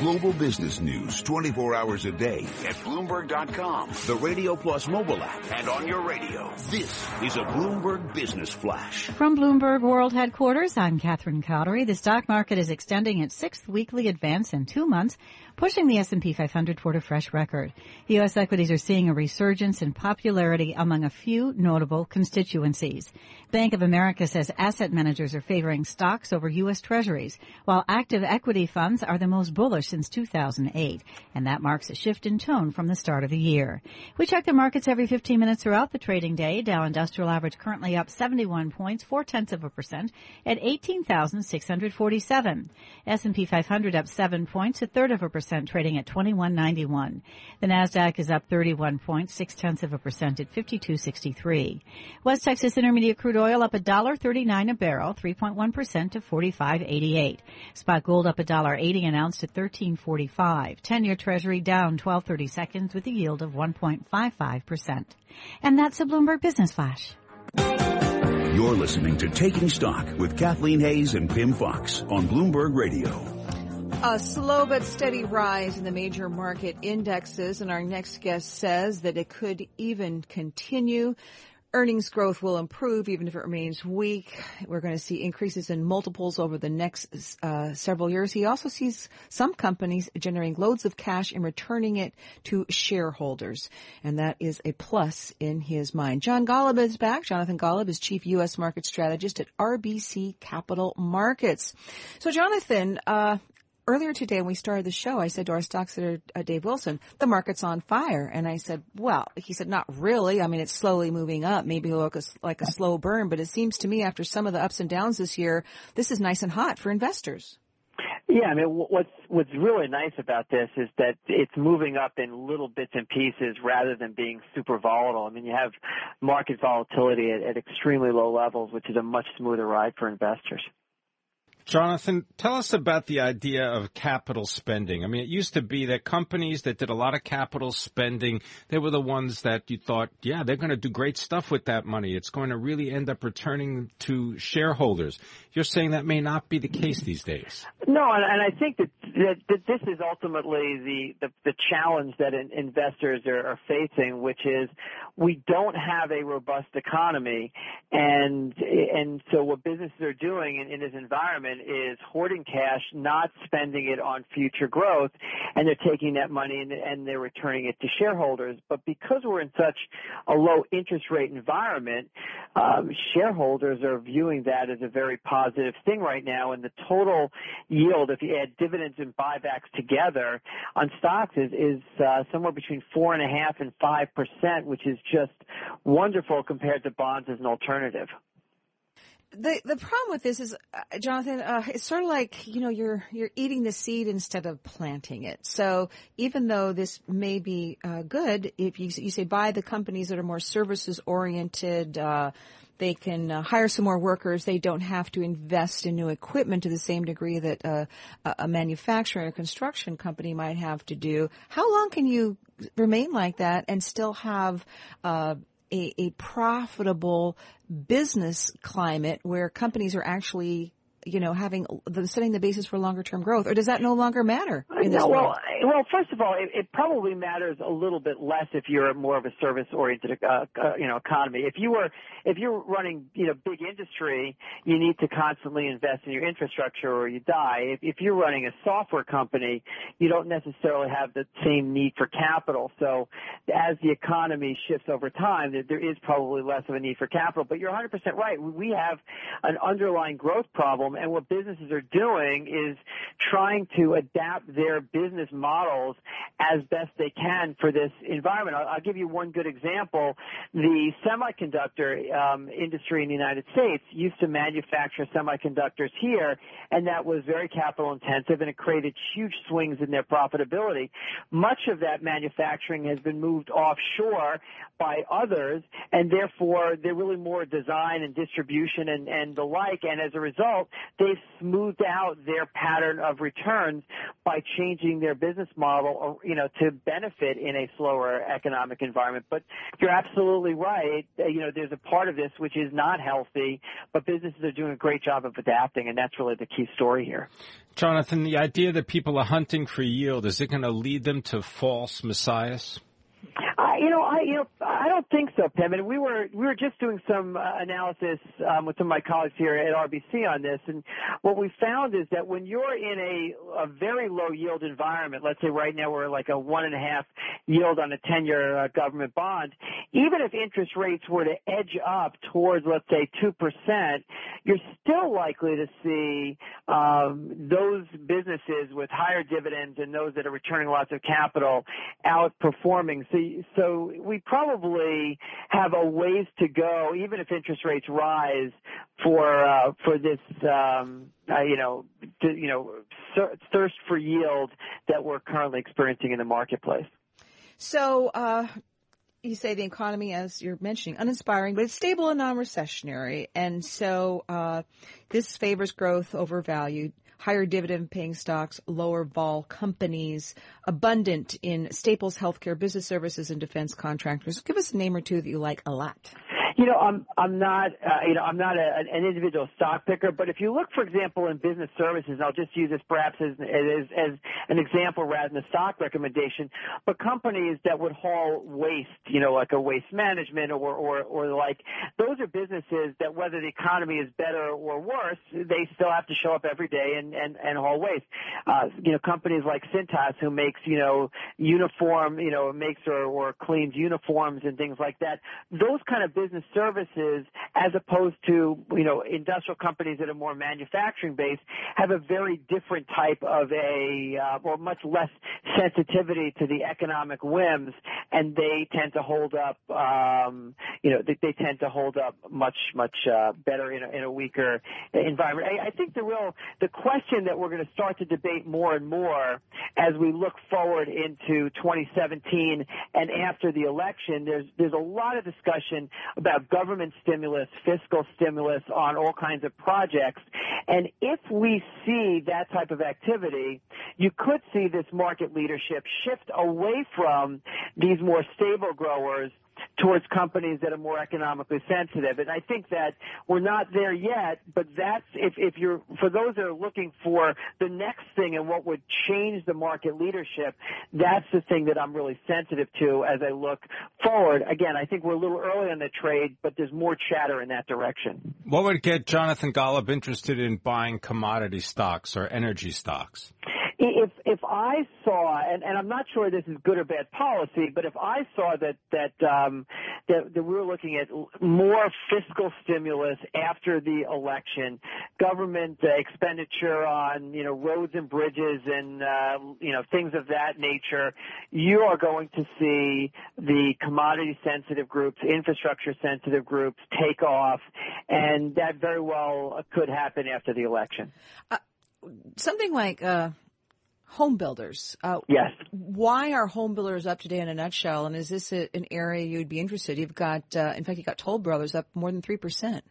Global business news 24 hours a day at Bloomberg.com, the Radio Plus mobile app, and on your radio. This is a Bloomberg Business Flash. From Bloomberg World Headquarters, I'm Catherine Cowdery. The stock market is extending its sixth weekly advance in two months pushing the S&P 500 toward a fresh record. U.S. equities are seeing a resurgence in popularity among a few notable constituencies. Bank of America says asset managers are favoring stocks over U.S. treasuries, while active equity funds are the most bullish since 2008, and that marks a shift in tone from the start of the year. We check the markets every 15 minutes throughout the trading day. Dow Industrial Average currently up 71 points, four tenths of a percent, at 18,647. S&P 500 up seven points, a third of a percent percent trading at 2191. The Nasdaq is up 31 points, six tenths of a percent at 5263. West Texas Intermediate crude oil up a dollar 39 a barrel, 3.1 percent to 45.88. Spot gold up a dollar 80 an ounce to 13.45. 10-year Treasury down 12.30 seconds with a yield of 1.55 percent. And that's a Bloomberg Business Flash. You're listening to Taking Stock with Kathleen Hays and Pimm Fox on Bloomberg Radio. A slow but steady rise in the major market indexes, and our next guest says that it could even continue. Earnings growth will improve even if it remains weak. We're going to see increases in multiples over the next uh, several years. He also sees some companies generating loads of cash and returning it to shareholders. And that is a plus in his mind. John Golub is back. Jonathan Golub is Chief U.S. Market Strategist at RBC Capital Markets. So Jonathan, uh, earlier today when we started the show, I said to our stock sitter, uh, Dave Wilson, the market's on fire. And I said, well, he said, not really. I mean, it's slowly moving up, maybe look a, like a slow burn, but it seems to me after some of the ups and downs this year, this is nice and hot for investors. Yeah, I mean, what's what's really nice about this is that it's moving up in little bits and pieces rather than being super volatile. I mean, you have market volatility at, at extremely low levels, which is a much smoother ride for investors. Jonathan, tell us about the idea of capital spending. I mean, it used to be that companies that did a lot of capital spending, they were the ones that you thought, yeah, they're going to do great stuff with that money. It's going to really end up returning to shareholders. You're saying that may not be the case these days. No, and, and I think that, that, this is ultimately the, the, the challenge that in, investors are, are facing, which is we don't have a robust economy, and and so what businesses are doing in, in this environment is hoarding cash, not spending it on future growth, and they're taking that money and, and they're returning it to shareholders. But because we're in such a low interest rate environment, um, shareholders are viewing that as a very positive thing right now, and the total yield, if you add dividends and buybacks together on stocks, is is uh, somewhere between four and a half and five percent, which is just wonderful compared to bonds as an alternative. The the problem with this is, uh, Jonathan, uh, it's sort of like you know you're you're eating the seed instead of planting it. So even though this may be uh, good, if you you say buy the companies that are more services oriented, uh, they can uh, hire some more workers. They don't have to invest in new equipment to the same degree that uh, a manufacturing or construction company might have to do. How long can you remain like that and still have uh, a, a profitable business climate where companies are actually you know, having the setting the basis for longer term growth, or does that no longer matter? This no, well, well, first of all, it, it, probably matters a little bit less if you're more of a service oriented, uh, uh, you know, economy. If you were, if you're running, you know, big industry, you need to constantly invest in your infrastructure or you die. If, if you're running a software company, you don't necessarily have the same need for capital. So, as the economy shifts over time, there, there is probably less of a need for capital. But you're 100% right. We have an underlying growth problem, and what businesses are doing is trying to adapt their business models as best they can for this environment. I'll, I'll give you one good example. The semiconductor um, industry in the United States used to manufacture semiconductors here, and that was very capital intensive, and it created huge swings in their profitability. Much of that manufacturing has been moved offshore by others, and therefore they're really more design and distribution and, and the like, and as a result, they've smoothed out their pattern of returns by changing their business model, uh, you know, to benefit in a slower economic environment. But you're absolutely right. Uh, you know, there's a part of this which is not healthy, but businesses are doing a great job of adapting, and that's really the key story here. Jonathan, the idea that people are hunting for yield, is it going to lead them to false messiahs? You know, I, you know, I don't think so, Pimm. And we were we were just doing some uh, analysis um, with some of my colleagues here at RBC on this, and what we found is that when you're in a, a very low yield environment, let's say right now we're like a one and a half yield on a ten-year uh, government bond, even if interest rates were to edge up towards let's say two percent, you're still likely to see um, those businesses with higher dividends and those that are returning lots of capital outperforming. So, so we probably have a ways to go, even if interest rates rise, for uh, for this, um, uh, you know, you know, thirst for yield that we're currently experiencing in the marketplace. So, uh, you say the economy, as you're mentioning, uninspiring, but it's stable and non-recessionary, and so uh, this favors growth over value higher dividend paying stocks, lower vol companies, abundant in staples, healthcare, business services, and defense contractors. Give us a name or two that you like a lot. You know, I'm I'm not uh, you know I'm not a, an individual stock picker, but if you look, for example, in business services, and I'll just use this perhaps as as, as an example rather than a stock recommendation, but companies that would haul waste, you know, like a waste management or or or like those are businesses that whether the economy is better or worse, they still have to show up every day and and and haul waste. Uh, you know, companies like Cintas who makes you know uniform, you know, makes or or cleans uniforms and things like that. Those kind of business services as opposed to, you know, industrial companies that are more manufacturing based have a very different type of a, uh, or much less sensitivity to the economic whims and they tend to hold up, um, you know, they, they tend to hold up much, much, uh, better in a, in a weaker environment. I, I think the real, the question that we're going to start to debate more and more as we look forward into 2017 and after the election, there's, there's a lot of discussion about government stimulus, fiscal stimulus on all kinds of projects. And if we see that type of activity, you could see this market leadership shift away from these more stable growers towards companies that are more economically sensitive. And I think that we're not there yet, but that's if, if you're for those that are looking for the next thing and what would change the market leadership, that's the thing that I'm really sensitive to as I look forward. Again, I think we're a little early on the trade, but there's more chatter in that direction. What would get Jonathan Golub interested in buying commodity stocks or energy stocks? If if I saw, and, and I'm not sure this is good or bad policy, but if I saw that that um, that, that we were looking at more fiscal stimulus after the election, government uh, expenditure on you know roads and bridges and uh, you know things of that nature, you are going to see the commodity sensitive groups, infrastructure sensitive groups take off, and that very well could happen after the election. Uh, something like uh, home builders. Uh, yes. Why are home builders up today in a nutshell? And is this a, an area you'd be interested? You've got, uh, in fact, you have got Toll Brothers up more than three percent.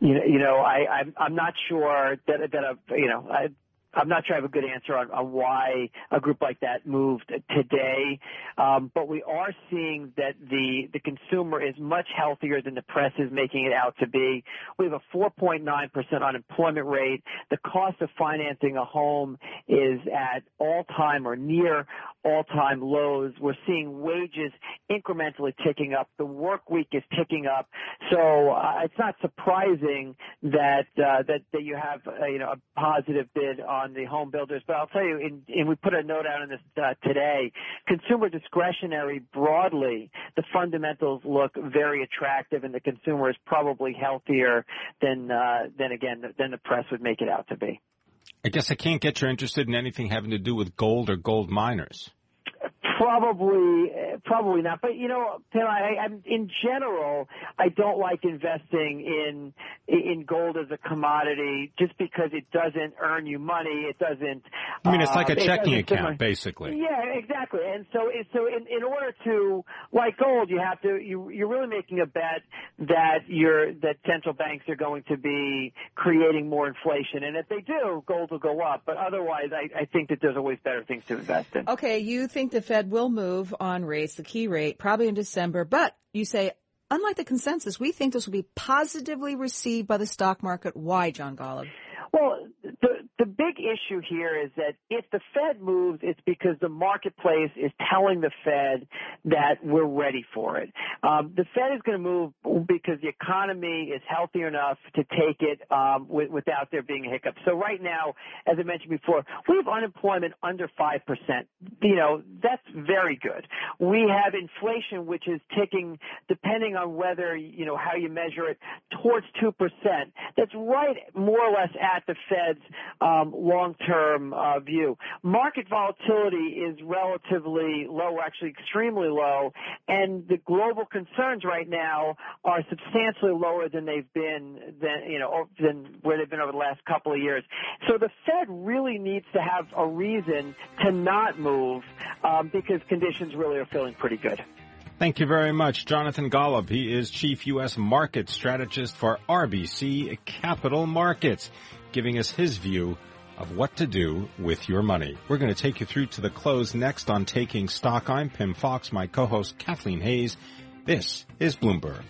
You know, you know, I, I'm, I'm not sure that that a, you know, I, I'm not sure I have a good answer on, on why a group like that moved today, um, but we are seeing that the the consumer is much healthier than the press is making it out to be. We have a 4.9% unemployment rate. The cost of financing a home is at all time or near all-time lows. We're seeing wages incrementally ticking up. The work week is ticking up. So uh, it's not surprising that uh, that that you have uh, you know a positive bid on the home builders. But I'll tell you, in, and we put a note out on this uh, today. Consumer discretionary broadly, the fundamentals look very attractive, and the consumer is probably healthier than uh, than again than the press would make it out to be. I guess I can't get you interested in anything having to do with gold or gold miners. Probably, eh, probably not. But you know, I, I'm in general, I don't like investing in in gold as a commodity just because it doesn't earn you money. It doesn't I mean, it's uh, like a checking doesn't- account, basically. Yeah, exactly. And so, so in, in order to, like gold, you have to, you, you're really making a bet that you're, that central banks are going to be creating more inflation. And if they do, gold will go up. But otherwise, I, I think that there's always better things to invest in. Okay, you think the Fed will move on rates, the key rate, probably in December, but you say, unlike the consensus, we think this will be positively received by the stock market. Why, John Golub? Well, the the big issue here is that if the Fed moves, it's because the marketplace is telling the Fed that we're ready for it. Um, the Fed is going to move because the economy is healthy enough to take it um, with, without there being a hiccup. So right now, as I mentioned before, we have unemployment under five percent. You know that's very good. We have inflation which is ticking, depending on whether you know how you measure it, towards two percent. That's right, more or less at the Fed's um, long-term uh, view. Market volatility is relatively low, actually extremely low, and the global concerns right now are substantially lower than they've been than you know than where they've been over the last couple of years. So the Fed really needs to have a reason to not move um, because conditions really are feeling pretty good. Thank you very much, Jonathan Golub. He is Chief U.S. Market Strategist for RBC Capital Markets, giving us his view of what to do with your money. We're going to take you through to the close next on Taking Stock. I'm Pimm Fox, my co-host Kathleen Hays. This is Bloomberg.